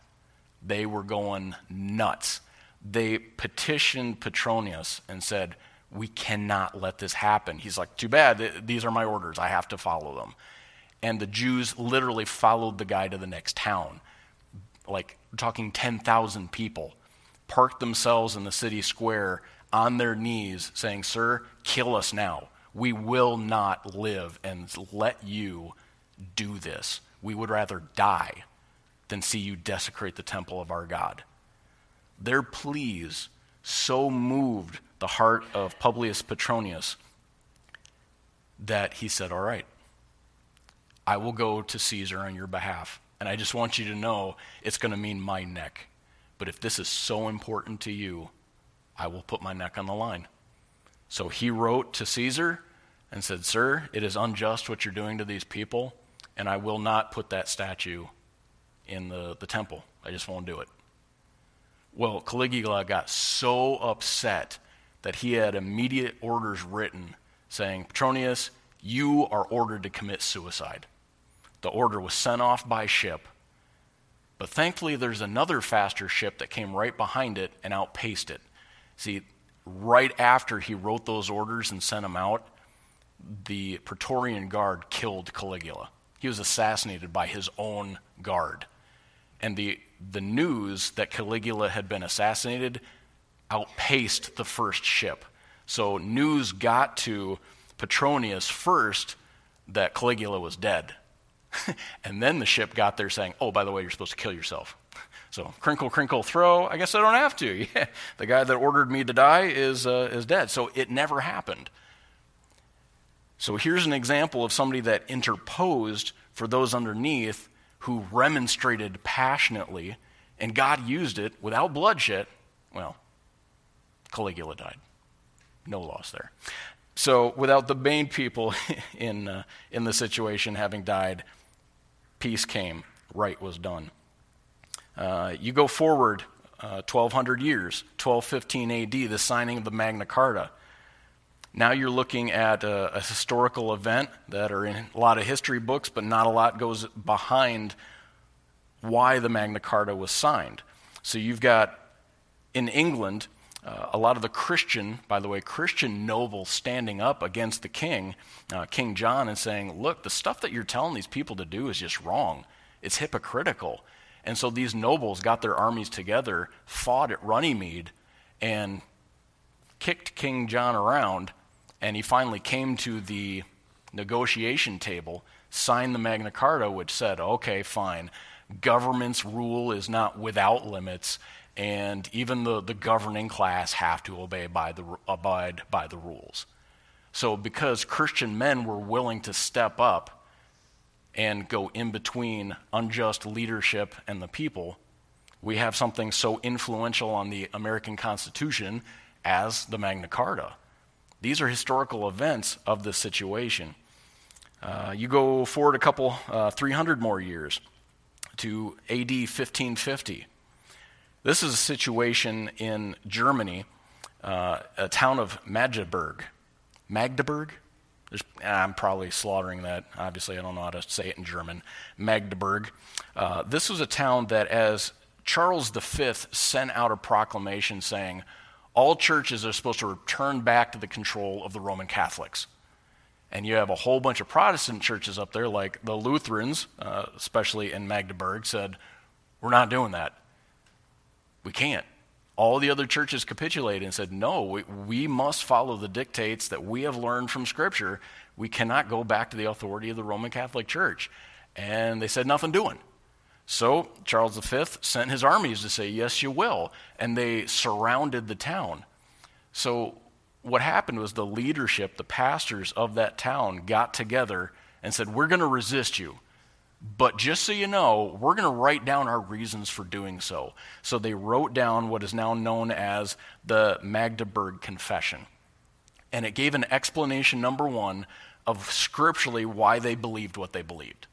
They were going nuts. They petitioned Petronius and said, We cannot let this happen. He's like, Too bad. These are my orders. I have to follow them. And the Jews literally followed the guy to the next town like talking 10,000 people, parked themselves in the city square on their knees saying, Sir, kill us now. We will not live and let you do this. We would rather die than see you desecrate the temple of our God. Their pleas so moved the heart of Publius Petronius that he said, All right, I will go to Caesar on your behalf. And I just want you to know it's going to mean my neck. But if this is so important to you, I will put my neck on the line. So he wrote to Caesar and said, Sir, it is unjust what you're doing to these people, and I will not put that statue in the, the temple. I just won't do it. Well, Caligula got so upset that he had immediate orders written saying, Petronius, you are ordered to commit suicide. The order was sent off by ship. But thankfully, there's another faster ship that came right behind it and outpaced it. See, right after he wrote those orders and sent them out, the Praetorian Guard killed Caligula. He was assassinated by his own guard. And the, the news that Caligula had been assassinated outpaced the first ship. So news got to Petronius first that Caligula was dead. and then the ship got there saying, oh, by the way, you're supposed to kill yourself. So, crinkle, crinkle, throw. I guess I don't have to. Yeah, the guy that ordered me to die is, uh, is dead. So, it never happened. So, here's an example of somebody that interposed for those underneath who remonstrated passionately, and God used it without bloodshed. Well, Caligula died. No loss there. So, without the main people in, uh, in the situation having died, peace came, right was done. Uh, you go forward uh, 1,200 years, 1215 AD, the signing of the Magna Carta. Now you're looking at a, a, historical event that are in a lot of history books, but not a lot goes behind why the Magna Carta was signed. So you've got in England, uh, a lot of the Christian, by the way, Christian nobles standing up against the king, uh, King John, and saying, Look, the stuff that you're telling these people to do is just wrong. It's hypocritical. And so these nobles got their armies together, fought at Runnymede, and kicked King John around. And he finally came to the negotiation table, signed the Magna Carta, which said, okay, fine, government's rule is not without limits, and even the, the governing class have to obey by the, abide by the rules. So, because Christian men were willing to step up and go in between unjust leadership and the people, we have something so influential on the American Constitution as the Magna Carta. These are historical events of this situation. Uh, you go forward a couple, uh, 300 more years to AD 1550. This is a situation in Germany, uh, a town of Magdeburg. Magdeburg? I'm probably slaughtering that. Obviously, I don't know how to say it in German. Magdeburg. Uh, this was a town that, as Charles V sent out a proclamation saying, all churches are supposed to return back to the control of the Roman Catholics. And you have a whole bunch of Protestant churches up there, like the Lutherans, uh, especially in Magdeburg, said, We're not doing that. We can't. All the other churches capitulated and said, no, we, we must follow the dictates that we have learned from Scripture. We cannot go back to the authority of the Roman Catholic Church. And they said, nothing doing. So Charles V sent his armies to say, yes, you will. And they surrounded the town. So what happened was the leadership, the pastors of that town, got together and said, we're going to resist you. But just so you know, we're going to write down our reasons for doing so. So they wrote down what is now known as the Magdeburg Confession. And it gave an explanation, number one, of scripturally why they believed what they believed.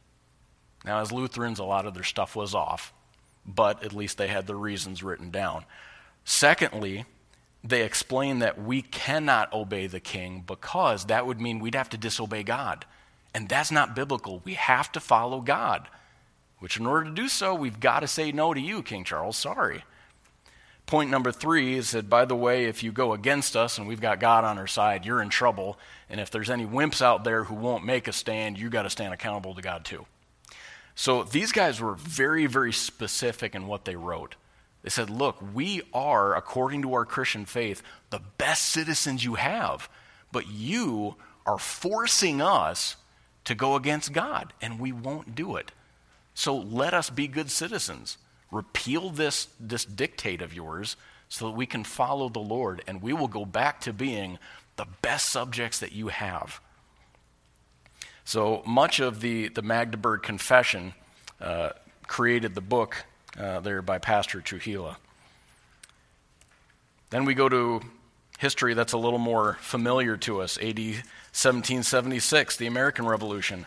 Now, as Lutherans, a lot of their stuff was off, but at least they had their reasons written down. Secondly, they explained that we cannot obey the king because that would mean we'd have to disobey God. And that's not biblical. We have to follow God, which, in order to do so, we've got to say no to you, King Charles. Sorry. Point number three is that, by the way, if you go against us and we've got God on our side, you're in trouble. And if there's any wimps out there who won't make a stand, you got to stand accountable to God too. So these guys were very, very specific in what they wrote. They said, Look, we are, according to our Christian faith, the best citizens you have, but you are forcing us to go against God, and we won't do it. So let us be good citizens. Repeal this, this dictate of yours so that we can follow the Lord, and we will go back to being the best subjects that you have. So much of the, the Magdeburg Confession uh, created the book uh, there by Pastor Trewhella. Then we go to history that's a little more familiar to us AD 1776, the American Revolution.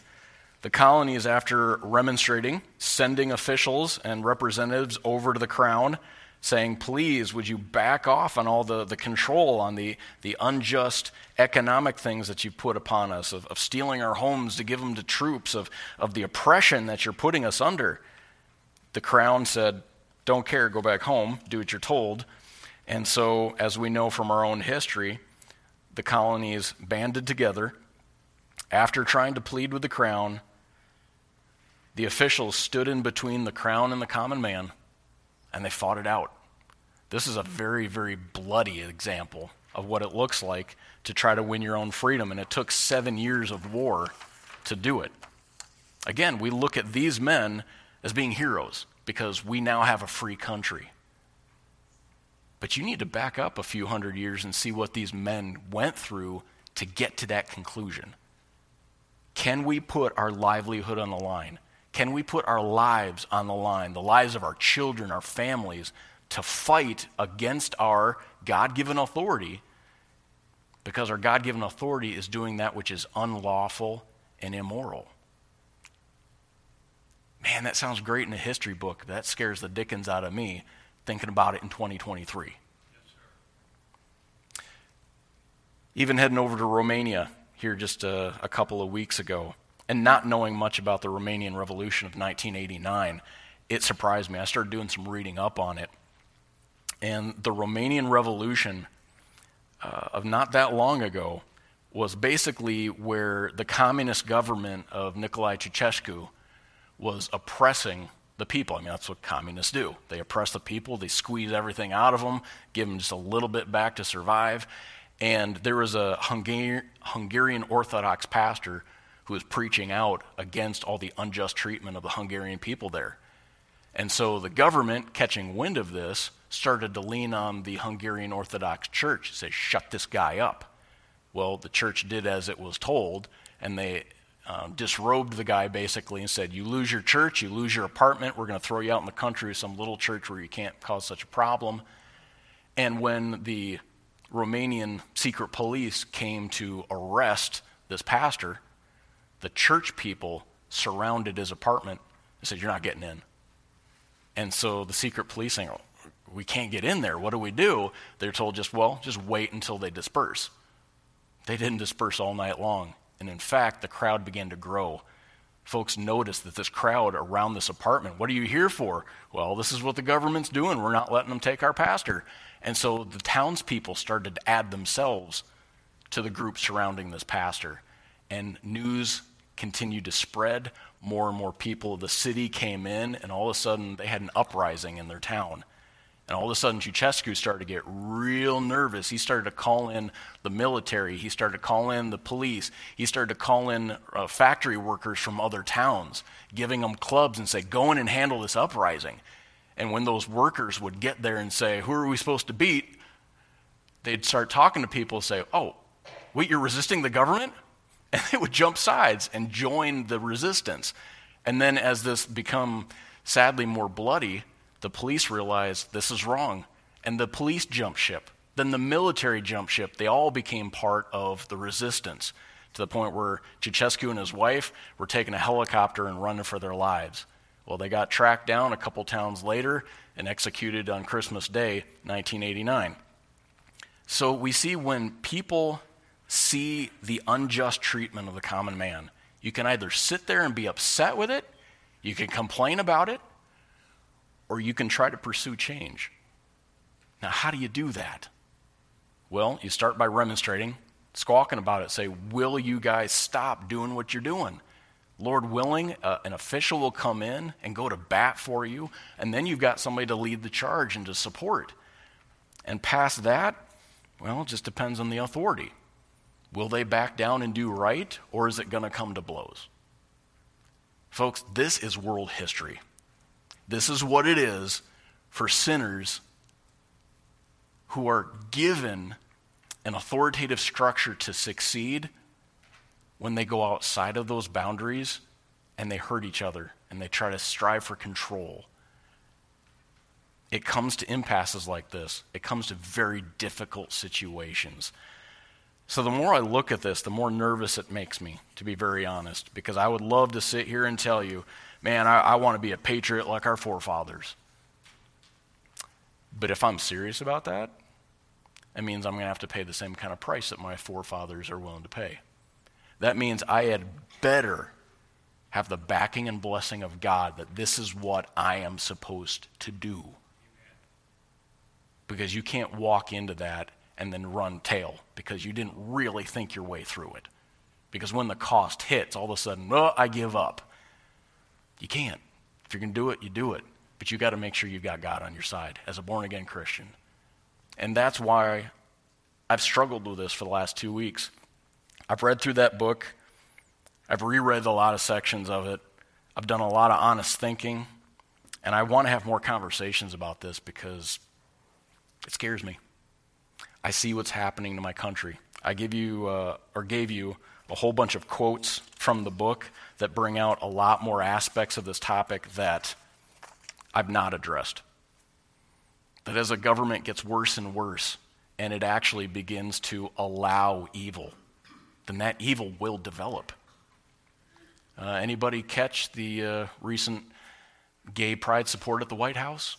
The colonies, after remonstrating, sending officials and representatives over to the crown, saying, Please, would you back off on all the, the control, on the, the unjust economic things that you put upon us, of, of stealing our homes to give them to troops, of, of the oppression that you're putting us under? The crown said, Don't care, go back home, do what you're told. And so, as we know from our own history, the colonies banded together. After trying to plead with the crown, the officials stood in between the crown and the common man, and they fought it out. This is a very, very bloody example of what it looks like to try to win your own freedom, and it took seven years of war to do it. Again, we look at these men as being heroes because we now have a free country. But you need to back up a few hundred years and see what these men went through to get to that conclusion. Can we put our livelihood on the line? Can we put our lives on the line, the lives of our children, our families, to fight against our God given authority? Because our God given authority is doing that which is unlawful and immoral. Man, that sounds great in a history book. That scares the dickens out of me thinking about it in 2023. Even heading over to Romania here just a, a couple of weeks ago, and not knowing much about the Romanian Revolution of 1989, it surprised me. I started doing some reading up on it. And the Romanian Revolution uh, of not that long ago was basically where the communist government of Nicolae Ceausescu was oppressing the people. I mean, that's what communists do. They oppress the people, they squeeze everything out of them, give them just a little bit back to survive. And there was a Hungarian Orthodox pastor who was preaching out against all the unjust treatment of the Hungarian people there. And so the government, catching wind of this, started to lean on the Hungarian Orthodox Church, say, shut this guy up. Well, the church did as it was told, and they uh, disrobed the guy basically and said, You lose your church, you lose your apartment, we're going to throw you out in the country to some little church where you can't cause such a problem. And when the Romanian secret police came to arrest this pastor, the church people surrounded his apartment and said, You're not getting in. And so the secret police saying, oh, We can't get in there. What do we do? They're told just, well, just wait until they disperse. They didn't disperse all night long. And in fact, the crowd began to grow. Folks noticed that this crowd around this apartment, what are you here for? Well, this is what the government's doing. We're not letting them take our pastor. And so the townspeople started to add themselves to the group surrounding this pastor. And news continued to spread. More and more people of the city came in, and all of a sudden they had an uprising in their town. And all of a sudden, Ceausescu started to get real nervous. He started to call in the military. He started to call in the police. He started to call in uh, factory workers from other towns, giving them clubs and say, go in and handle this uprising. And when those workers would get there and say, who are we supposed to beat? They'd start talking to people and say, oh, wait, you're resisting the government? And they would jump sides and join the resistance. And then as this become sadly more bloody, the police realized this is wrong, and the police jumped ship. Then the military jumped ship. They all became part of the resistance to the point where Ceausescu and his wife were taking a helicopter and running for their lives. Well, they got tracked down a couple towns later and executed on Christmas Day, 1989. So we see when people see the unjust treatment of the common man, you can either sit there and be upset with it, you can complain about it, or you can try to pursue change. Now, how do you do that? Well, you start by remonstrating, squawking about it. Say, Will you guys stop doing what you're doing? Lord willing, uh, an official will come in and go to bat for you, and then you've got somebody to lead the charge and to support. And past that, well, it just depends on the authority. Will they back down and do right, or is it going to come to blows? Folks, this is world history. This is what it is for sinners who are given an authoritative structure to succeed when they go outside of those boundaries and they hurt each other and they try to strive for control. It comes to impasses like this, it comes to very difficult situations. So, the more I look at this, the more nervous it makes me, to be very honest, because I would love to sit here and tell you man, I, I want to be a patriot like our forefathers. But if I'm serious about that, it means I'm going to have to pay the same kind of price that my forefathers are willing to pay. That means I had better have the backing and blessing of God that this is what I am supposed to do. Because you can't walk into that and then run tail because you didn't really think your way through it. Because when the cost hits, all of a sudden, well, I give up. You can't. If you're going to do it, you do it. But you got to make sure you've got God on your side as a born again Christian. And that's why I've struggled with this for the last two weeks. I've read through that book, I've reread a lot of sections of it, I've done a lot of honest thinking, and I want to have more conversations about this because it scares me. I see what's happening to my country. I give you, uh, or gave you, a whole bunch of quotes from the book that bring out a lot more aspects of this topic that I've not addressed. That as a government gets worse and worse, and it actually begins to allow evil, then that evil will develop. Uh, anybody catch the uh, recent gay pride support at the White House?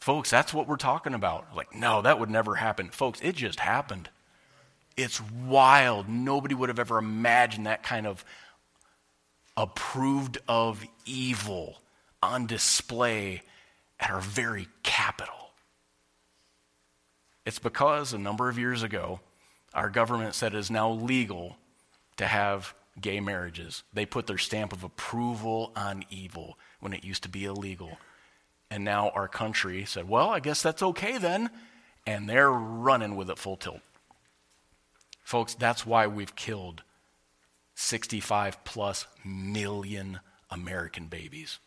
Folks, that's what we're talking about. Like, no, that would never happen. Folks, it just happened. It's wild. Nobody would have ever imagined that kind of approved of evil on display at our very capital. It's because a number of years ago, our government said it is now legal to have gay marriages. They put their stamp of approval on evil when it used to be illegal. And now our country said, well, I guess that's okay then. And they're running with it full tilt. Folks, that's why we've killed 65 plus million American babies.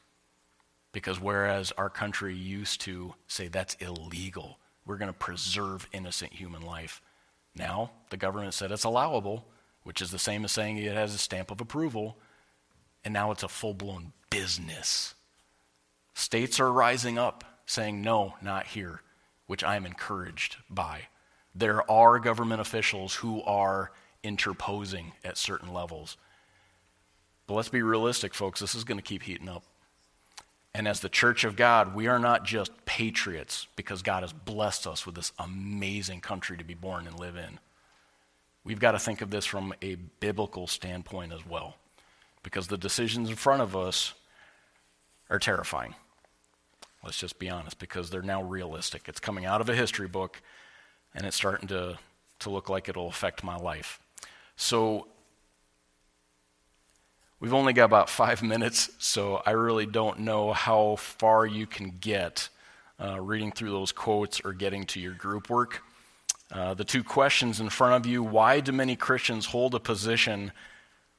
Because whereas our country used to say that's illegal, we're going to preserve innocent human life. Now, the government said it's allowable, which is the same as saying it has a stamp of approval, and now it's a full blown business. States are rising up saying, no, not here, which I'm encouraged by. There are government officials who are interposing at certain levels. But let's be realistic, folks, this is going to keep heating up. And as the church of God, we are not just patriots because God has blessed us with this amazing country to be born and live in. We've got to think of this from a biblical standpoint as well because the decisions in front of us are terrifying. Let's just be honest because they're now realistic. It's coming out of a history book and it's starting to, to look like it'll affect my life. So We've only got about five minutes, so I really don't know how far you can get uh, reading through those quotes or getting to your group work. Uh, the two questions in front of you why do many Christians hold a position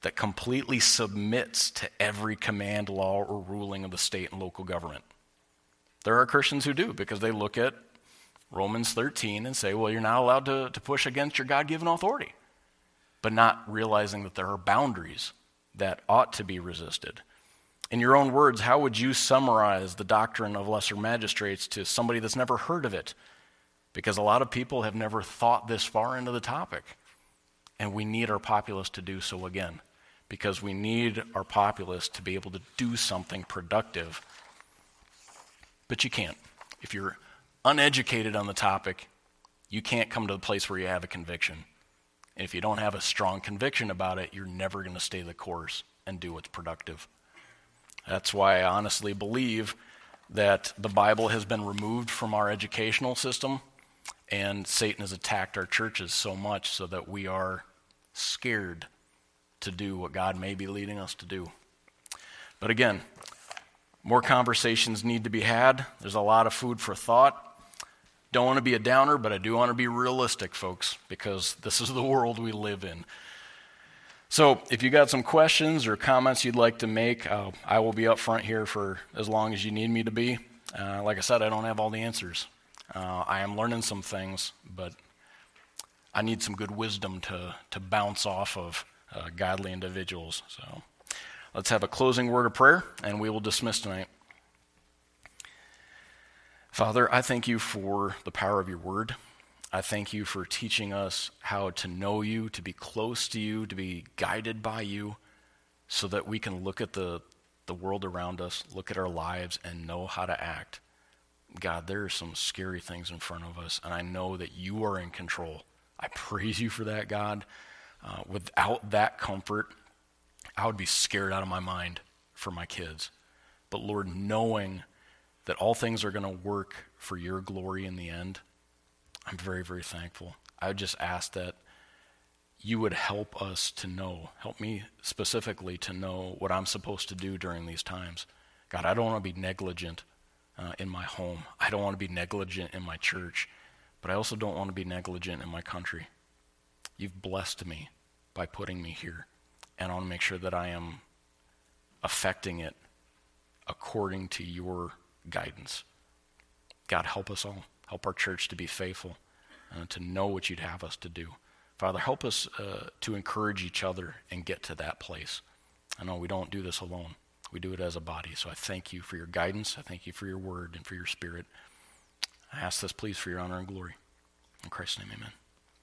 that completely submits to every command, law, or ruling of the state and local government? There are Christians who do because they look at Romans 13 and say, well, you're not allowed to, to push against your God given authority, but not realizing that there are boundaries that ought to be resisted. In your own words, how would you summarize the doctrine of lesser magistrates to somebody that's never heard of it? Because a lot of people have never thought this far into the topic. And we need our populace to do so again. Because we need our populace to be able to do something productive. But you can't. If you're uneducated on the topic, you can't come to the place where you have a conviction. And if you don't have a strong conviction about it, you're never going to stay the course and do what's productive. That's why I honestly believe that the Bible has been removed from our educational system and Satan has attacked our churches so much so that we are scared to do what God may be leading us to do. But again, more conversations need to be had. There's a lot of food for thought. Don't want to be a downer, but I do want to be realistic, folks, because this is the world we live in. So, if you got some questions or comments you'd like to make, uh, I will be up front here for as long as you need me to be. Uh, like I said, I don't have all the answers. Uh, I am learning some things, but I need some good wisdom to, to bounce off of uh, godly individuals. So, let's have a closing word of prayer, and we will dismiss tonight. Father, I thank you for the power of your word. I thank you for teaching us how to know you, to be close to you, to be guided by you, so that we can look at the, the world around us, look at our lives, and know how to act. God, there are some scary things in front of us, and I know that you are in control. I praise you for that, God. Uh, without that comfort, I would be scared out of my mind for my kids. But Lord, knowing that all things are going to work for your glory in the end, I'm very, very thankful. I would just ask that you would help us to know, help me specifically to know what I'm supposed to do during these times. God, I don't want to be negligent uh, in my home. I don't want to be negligent in my church, but I also don't want to be negligent in my country. You've blessed me by putting me here, and I want to make sure that I am affecting it according to your guidance. God, help us all. Help our church to be faithful, uh, to know what you'd have us to do. Father, help us uh, to encourage each other and get to that place. I know we don't do this alone. We do it as a body. So I thank you for your guidance. I thank you for your word and for your spirit. I ask this, please, for your honor and glory. In Christ's name, amen.